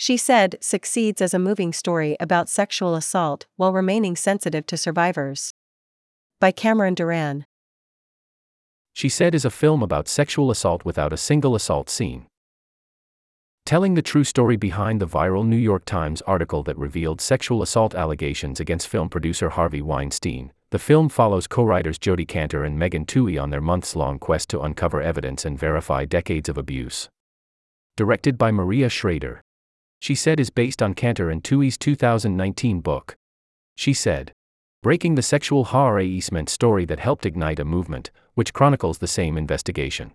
she said, succeeds as a moving story about sexual assault while remaining sensitive to survivors. By Cameron Duran. She said is a film about sexual assault without a single assault scene. Telling the true story behind the viral New York Times article that revealed sexual assault allegations against film producer Harvey Weinstein, the film follows co writers Jodi Kantor and Megan Twohey on their months long quest to uncover evidence and verify decades of abuse. Directed by Maria Schrader she said is based on Kantor and Twohey's 2019 book. She said, Breaking the Sexual Harassment story that helped ignite a movement, which chronicles the same investigation.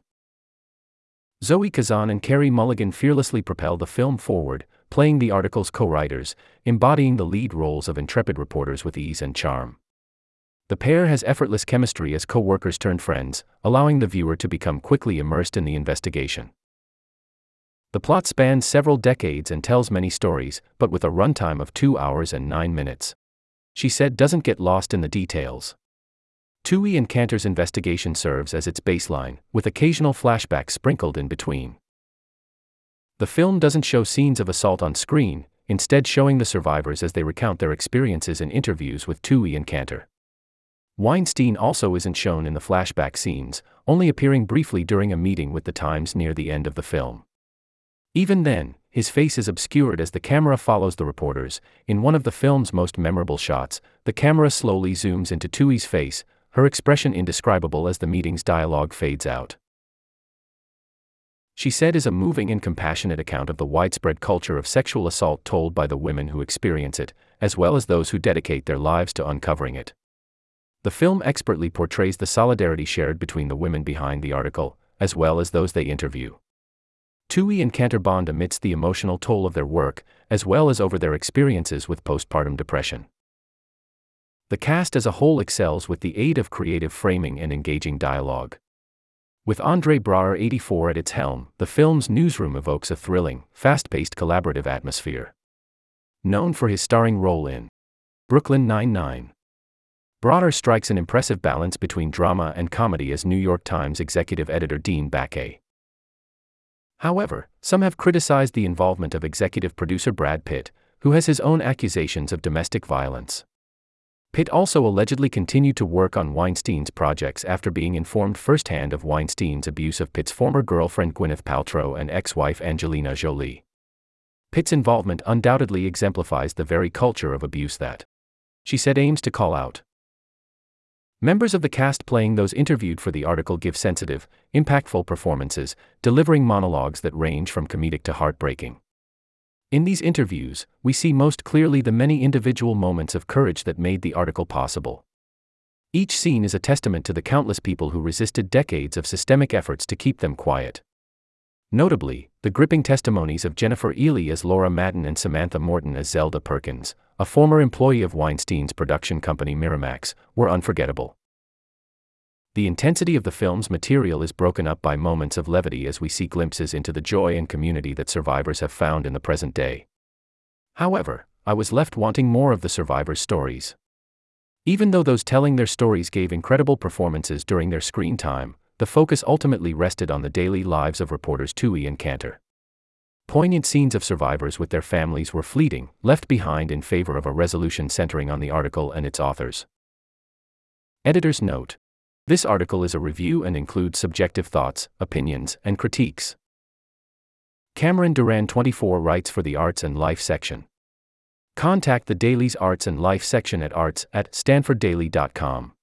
Zoe Kazan and Carey Mulligan fearlessly propel the film forward, playing the article's co writers, embodying the lead roles of intrepid reporters with ease and charm. The pair has effortless chemistry as co workers turned friends, allowing the viewer to become quickly immersed in the investigation. The plot spans several decades and tells many stories, but with a runtime of 2 hours and 9 minutes. She said doesn't get lost in the details. Twohey and Kantor's investigation serves as its baseline, with occasional flashbacks sprinkled in between. The film doesn't show scenes of assault on screen, instead, showing the survivors as they recount their experiences in interviews with Twohey and Kantor. Weinstein also isn't shown in the flashback scenes, only appearing briefly during a meeting with the Times near the end of the film. Even then, his face is obscured as the camera follows the reporters. In one of the film's most memorable shots, the camera slowly zooms into Twohey's face, her expression indescribable as the meeting's dialogue fades out. She said is a moving and compassionate account of the widespread culture of sexual assault told by the women who experience it, as well as those who dedicate their lives to uncovering it. The film expertly portrays the solidarity shared between the women behind the article, as well as those they interview. Twohey and Kantor bond amidst the emotional toll of their work, as well as over their experiences with postpartum depression. The cast as a whole excels with the aid of creative framing and engaging dialogue. With Andre Braugher 84 at its helm, the film's newsroom evokes a thrilling, fast paced collaborative atmosphere. Known for his starring role in Brooklyn Nine-Nine, strikes an impressive balance between drama and comedy as New York Times executive editor Dean Baquet. However, some have criticized the involvement of executive producer Brad Pitt, who has his own accusations of domestic violence. Pitt also allegedly continued to work on Weinstein's projects after being informed firsthand of Weinstein's abuse of Pitt's former girlfriend Gwyneth Paltrow and ex wife Angelina Jolie. Pitt's involvement undoubtedly exemplifies the very culture of abuse that, she said, aims to call out. Members of the cast playing those interviewed for the article give sensitive, impactful performances, delivering monologues that range from comedic to heartbreaking. In these interviews, we see most clearly the many individual moments of courage that made the article possible. Each scene is a testament to the countless people who resisted decades of systemic efforts to keep them quiet. Notably, the gripping testimonies of Jennifer Ehle as Laura Madden and Samantha Morton as Zelda Perkins, a former employee of Weinstein's production company Miramax, were unforgettable. The intensity of the film's material is broken up by moments of levity as we see glimpses into the joy and community that survivors have found in the present day. However, I was left wanting more of the survivors' stories. Even though those telling their stories gave incredible performances during their screen time, the focus ultimately rested on the daily lives of reporters Twohey and Kantor. Poignant scenes of survivors with their families were fleeting, left behind in favor of a resolution centering on the article and its authors. Editor's note This article is a review and includes subjective thoughts, opinions, and critiques. Cameron Duran 24 writes for the Arts and Life section. Contact the Daily's Arts and Life section at arts at stanforddaily.com.